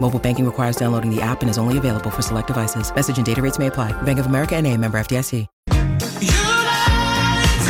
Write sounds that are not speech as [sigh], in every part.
Mobile banking requires downloading the app and is only available for select devices. Message and data rates may apply. Bank of America and a member FDIC.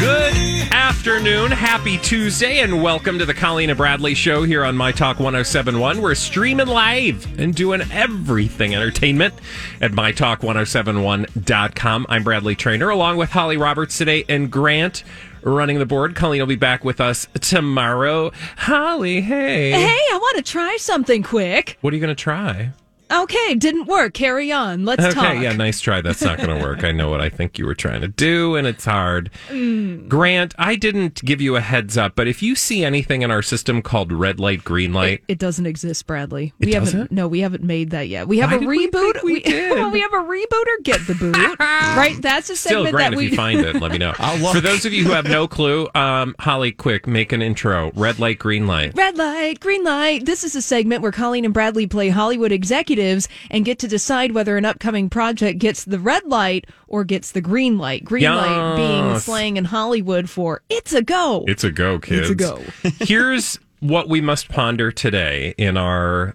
Good afternoon, happy Tuesday, and welcome to the Colleen and Bradley Show here on My Talk 1071. We're streaming live and doing everything entertainment at MyTalk1071.com. I'm Bradley Traynor, along with Holly Roberts today and Grant running the board. Colleen will be back with us tomorrow. Holly, hey. Hey, I want to try something quick. What are you going to try? Okay, didn't work. Carry on. Let's talk. okay, talk. yeah, nice try. That's not going to work. I know what I think you were trying to do, and it's hard. Mm. Grant, I didn't give you a heads up, but if you see anything in our system called red light, green light, It, it doesn't exist, Bradley. It we haven't. doesn't? No, we haven't made that yet. We have Why a we reboot. think we [laughs] did? well, we have a rebooter. Get the boot. [laughs] right. That's a still, segment Grant, that if you find it, let me know. [laughs] For those of you who have no clue, um, Holly, quick, make an intro. Red light, green light. Red light, green light. This is a segment where Colleen and Bradley play Hollywood executives and get to decide whether an upcoming project gets the red light or gets the green light. Green light being slang in Hollywood for it's a go. It's a go, kids. It's a go. [laughs] Here's what we must ponder today in our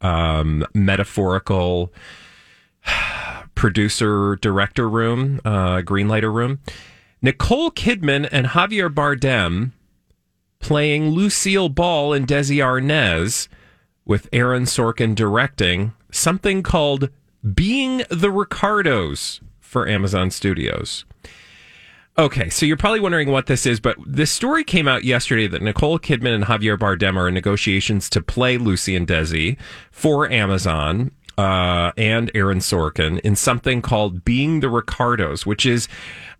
um, metaphorical [sighs] producer director room, uh, greenlighter room. Nicole Kidman and Javier Bardem playing Lucille Ball and Desi Arnaz with Aaron Sorkin directing something called Being the Ricardos for Amazon Studios. Okay, so you're probably wondering what this is, but this story came out yesterday that Nicole Kidman and Javier Bardem are in negotiations to play Lucy and Desi for Amazon uh, and Aaron Sorkin in something called Being the Ricardos, which is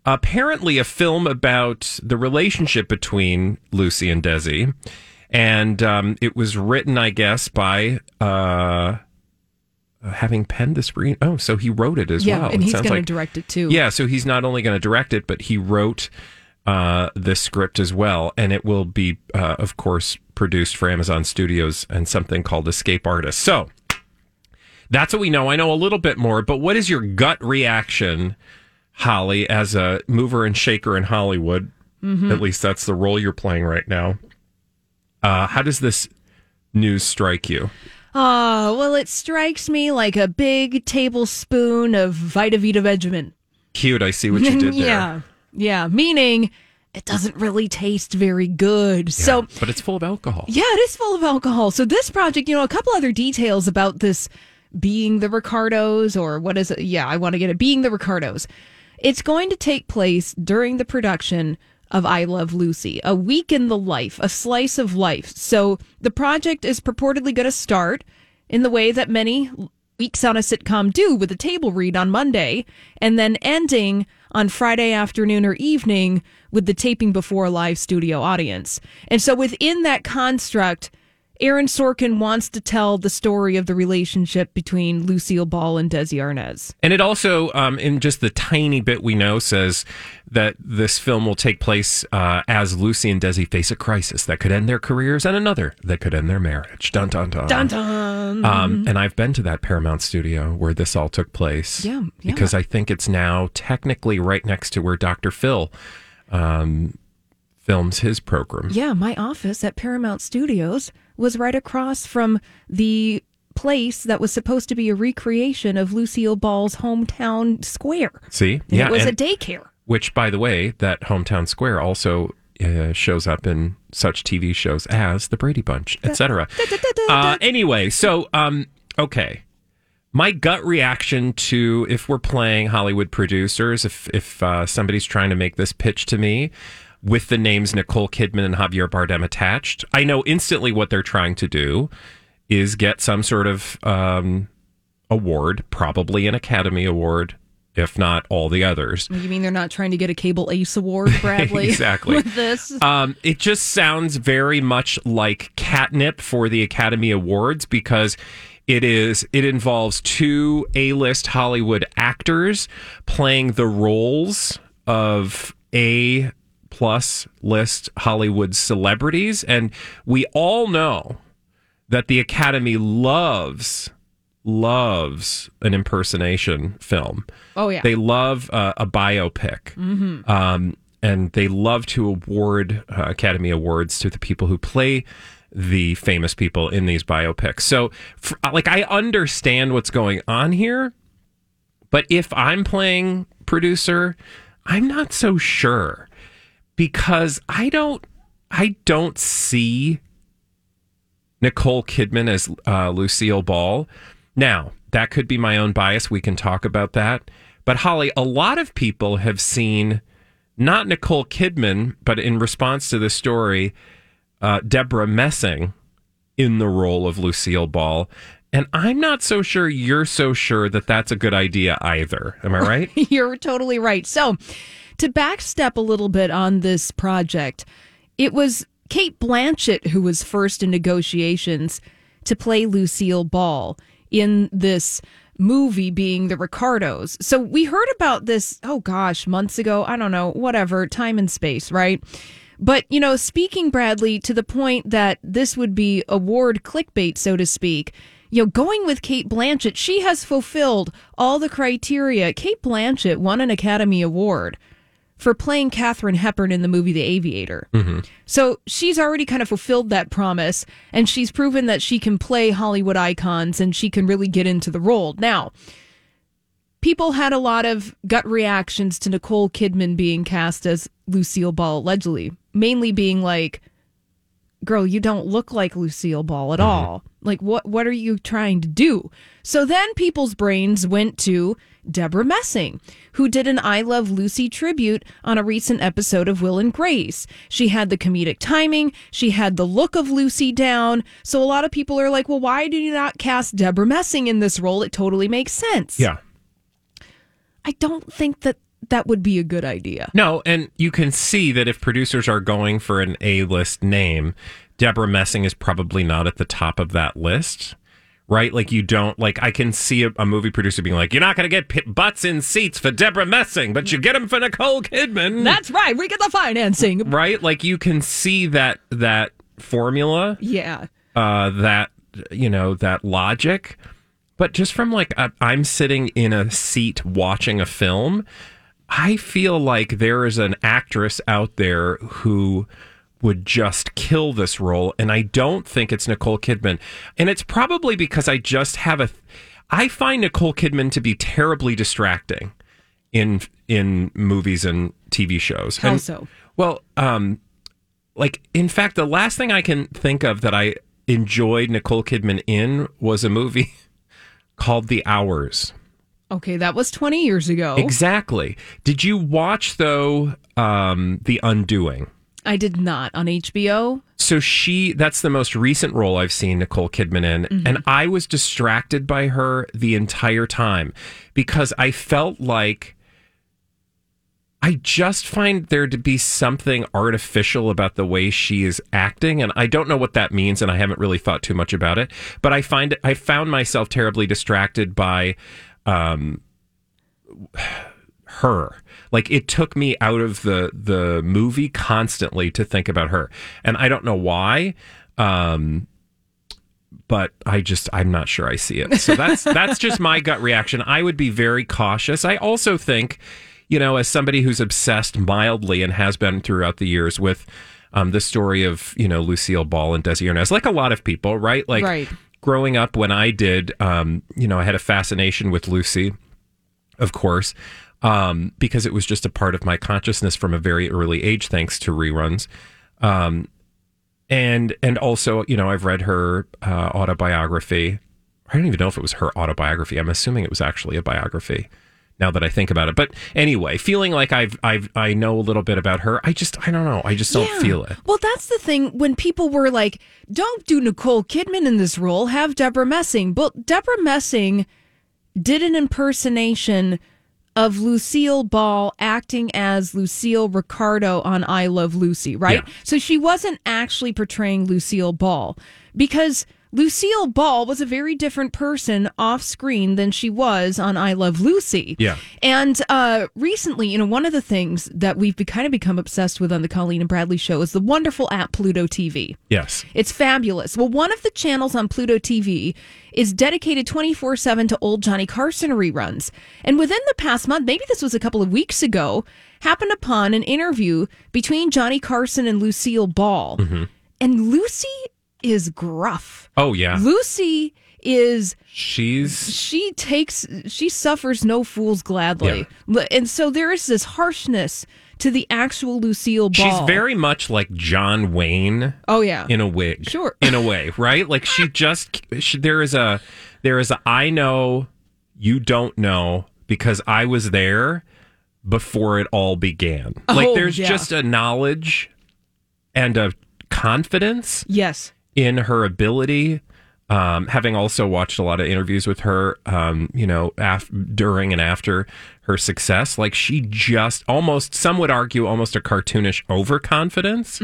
apparently a film about the relationship between Lucy and Desi. And um, it was written, I guess, by uh, having penned the screen. Oh, so he wrote it as yeah, well. and It he's going to direct it too. yeah, so he's not only going to direct it, but he wrote uh, the script as well, and it will be, uh, of course, produced for Amazon Studios and something called Escape Artist. So that's what we know. I know a little bit more, but what is your gut reaction, Holly, as a mover and shaker in Hollywood? At least that's the role you're playing right now. Uh, how does this news strike you? Oh, well, it strikes me like a big tablespoon of Vita Vita Vegemin. Cute. I see what you did [laughs] there. yeah. Yeah. Meaning it doesn't really taste very good. So, but it's full of alcohol. yeah, it is full of alcohol. So, this project, you know, a couple other details about this being the Ricardos, or what is it? Yeah, I want to get it being the Ricardos. It's going to take place during the production of I Love Lucy, a week in the life, a slice of life. So the project is purportedly going to start in the way that many weeks on a sitcom do with a table read on Monday and then ending on Friday afternoon or evening with the taping before a live studio audience. And so within that construct, Aaron Sorkin wants to tell the story of the relationship between Lucille Ball and Desi Arnaz. And it also, um, in just the tiny bit we know, says that this film will take place uh, as Lucy and Desi face a crisis that could end their careers and another that could end their marriage. Dun dun dun. Dun dun. Um, and I've been to that Paramount studio where this all took place. Yeah, yeah. Because I think it's now technically right next to where Dr. Phil um, films his program. Yeah, my office at Paramount Studios was right across from the place that was supposed to be a recreation of Lucille Ball's hometown square. See? And yeah. it was a daycare. which, by the way, that hometown square also uh, shows up in such TV shows as The Brady Bunch, etc. Uh, anyway, so um, okay, my gut reaction to if we're playing Hollywood producers, if if uh, somebody's trying to make this pitch to me, with the names Nicole Kidman and Javier Bardem attached. I know instantly what they're trying to do is get some sort of um, award, probably an Academy Award, if not all the others. You mean they're not trying to get a Cable Ace Award, [laughs] Bradley? exactly. with this? Um, it just sounds very much like catnip for the Academy Awards because it is it involves two A-list Hollywood actors playing the roles of A plus list Hollywood celebrities and we all know that the Academy loves loves an impersonation film. Oh, yeah. They love uh, a biopic. Mm-hmm. Um, and they love to award uh, Academy Awards to the people who play the famous people in these biopics. So, for, like, I understand what's going on here, but if I'm playing producer, I'm not so sure because I don't, I don't see Nicole Kidman as uh, Lucille Ball. Now, that could be my own bias. We can talk about that. But Holly, a lot of people have seen not Nicole Kidman, but in response to this story, uh, Debra Messing in the role of Lucille Ball. And I'm not so sure you're so sure that that's a good idea either. Am I [laughs] right? You're totally right. So, to backstep a little bit on this project, it was Cate Blanchett who was first in negotiations to play Lucille Ball in this movie being the Ricardos. So we heard about this, oh gosh, months ago. I don't know, whatever, time and space, right? But, you know, speaking Bradley to the point that this would be award clickbait, so to speak, you know, going with Cate Blanchett, she has fulfilled all the criteria. Cate Blanchett won an Academy Award for playing Katharine Hepburn in the movie The Aviator. Mm-hmm. So she's already kind of fulfilled that promise, and she's proven that she can play Hollywood icons and she can really get into the role. Now, people had a lot of gut reactions to Nicole Kidman being cast as Lucille Ball, allegedly, mainly being like, girl, you don't look like Lucille Ball at all. Like what what are you trying to do? So then people's brains went to Debra Messing, who did an I Love Lucy tribute on a recent episode of Will and Grace. She had the comedic timing, she had the look of Lucy down. So a lot of people are like, "Well, why do you not cast Debra Messing in this role? It totally makes sense." yeah. I don't think that that would be a good idea. No, and you can see that if producers are going for an A list name, Debra Messing is probably not at the top of that list. Right? Like, you don't, like, I can see a, a movie producer being like, you're not going to get p- butts in seats for Debra Messing, but you get them for Nicole Kidman. That's right. We get the financing. right? Like, you can see that, that formula, Yeah. uh, that, you know, that logic. But just from like, i I'm sitting in a seat watching a film, I feel like there is an actress out there who would just kill this role. And I don't think it's Nicole Kidman. And it's probably because I just have a. I find Nicole Kidman to be terribly distracting in in movies and TV shows. How And- so? Well, um, like in fact, the last thing I can think of that I enjoyed Nicole Kidman in was a movie [laughs] called The Hours. Okay, that was 20 years ago. Exactly. Did you watch though um, The Undoing? I did not on HBO. So she that's the most recent role I've seen Nicole Kidman in and I was distracted by her the entire time because I felt like I just find there to be something artificial about the way she is acting and I don't know what that means and I haven't really thought too much about it but I find I found myself terribly distracted by um her. Like it took me out of the the movie constantly to think about her, and I don't know why. Um, but I just I'm not sure I see it. So that's [laughs] that's just my gut reaction. I would be very cautious. I also think, you know, as somebody who's obsessed mildly and has been throughout the years with um, the story of you know Lucille Ball and Desi Arnaz, like a lot of people, right? Like Right. Growing up when I did, um, you know, I had a fascination with Lucy of course, um, because it was just a part of my consciousness from a very early age, thanks to reruns. Um, and and also, you know, I've read her uh, autobiography. I don't even know if it was her autobiography. I'm assuming it was actually a biography. Now that I think about it. But anyway, feeling like I've I've I know a little bit about her. I just I don't know. I just don't Yeah. feel it. Well, that's the thing. When people were like, "Don't do Nicole Kidman in this role, have Debra Messing," but Debra Messing did an impersonation of Lucille Ball acting as Lucille Ricardo on I Love Lucy, right? Yeah. So she wasn't actually portraying Lucille Ball because Lucille Ball was a very different person off screen than she was on I Love Lucy. Yeah. And uh, recently, you know, one of the things that we've be- kind of become obsessed with on the Colleen and Bradley show is the wonderful app Pluto TV. Yes. It's fabulous. Well, one of the channels on Pluto TV is dedicated 24 7 to old Johnny Carson reruns. And within the past month, maybe this was a couple of weeks ago, happened upon an interview between Johnny Carson and Lucille Ball. And Lucy is gruff. Oh yeah. Lucy is She's she takes she suffers no fools gladly Yeah. and so there is this harshness to the actual lucille ball she's very much like John Wayne oh yeah in a wig. Sure. In a way, right? Like she just she, there is a there is a I know you don't know because I was there before it all began. like Oh, there's yeah. just a knowledge and a confidence yes in her ability. Um, having also watched a lot of interviews with her, um, you know, af- during and after her success, like she just almost, some would argue, almost a cartoonish overconfidence,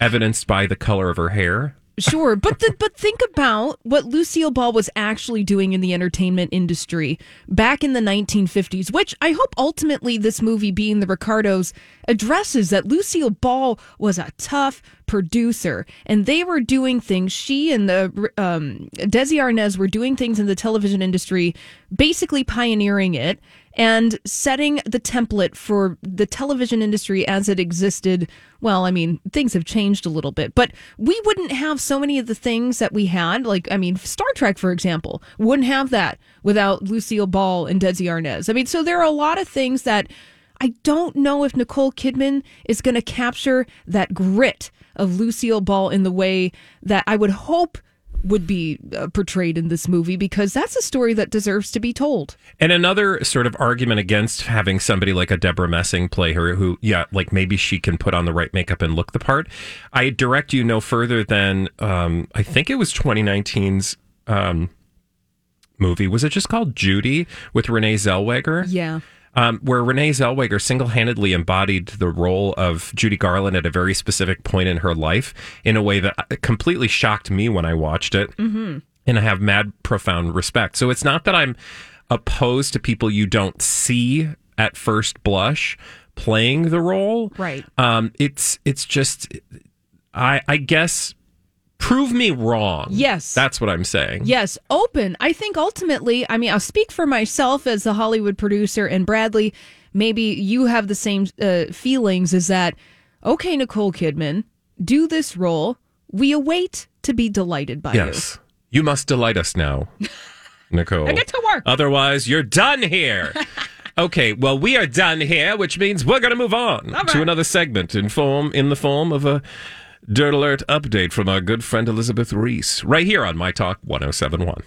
evidenced by the color of her hair. Sure but the, but think about what lucille ball was actually doing in the entertainment industry back in the 1950s which i hope ultimately this movie being the ricardos addresses that lucille ball was a tough producer and they were doing things she and the um, desi arnaz were doing things in the television industry basically pioneering it and setting the template for the television industry as it existed. Well, I mean, things have changed a little bit, but we wouldn't have so many of the things that we had. Like, I mean, Star Trek, for example, wouldn't have that without Lucille Ball and Desi Arnaz. I mean, so there are a lot of things that I don't know if Nicole Kidman is going to capture that grit of Lucille Ball in the way that I would hope would be uh, portrayed in this movie because that's a story that deserves to be told. And another sort of argument against having somebody like a Debra Messing play her, who, yeah, like maybe she can put on the right makeup and look the part. I direct you no further than, um, I think it was 2019's um, movie. Was it just called Judy with Renee Zellweger? Yeah. Um, where Renee Zellweger single handedly embodied the role of Judy Garland at a very specific point in her life in a way that uh, completely shocked me when I watched it. Mm-hmm. And I have mad, profound respect. So it's not that I'm opposed to people you don't see at first blush playing the role. Right. Um, it's it's just, I I guess, prove me wrong. Yes. that's what I'm saying. Yes, open. I think ultimately, I mean, I'll speak for myself as a Hollywood producer, and Bradley, maybe you have the same uh, feelings is that, okay, Nicole Kidman, do this role. We await to be delighted by you. Yes. You must delight us now, [laughs] Nicole. I get to work. Otherwise, you're done here. [laughs] okay, well, we are done here, which means we're going to move on to another segment in form in the form of a Dirt Alert update from our good friend Elizabeth Reese, right here on My Talk 1071.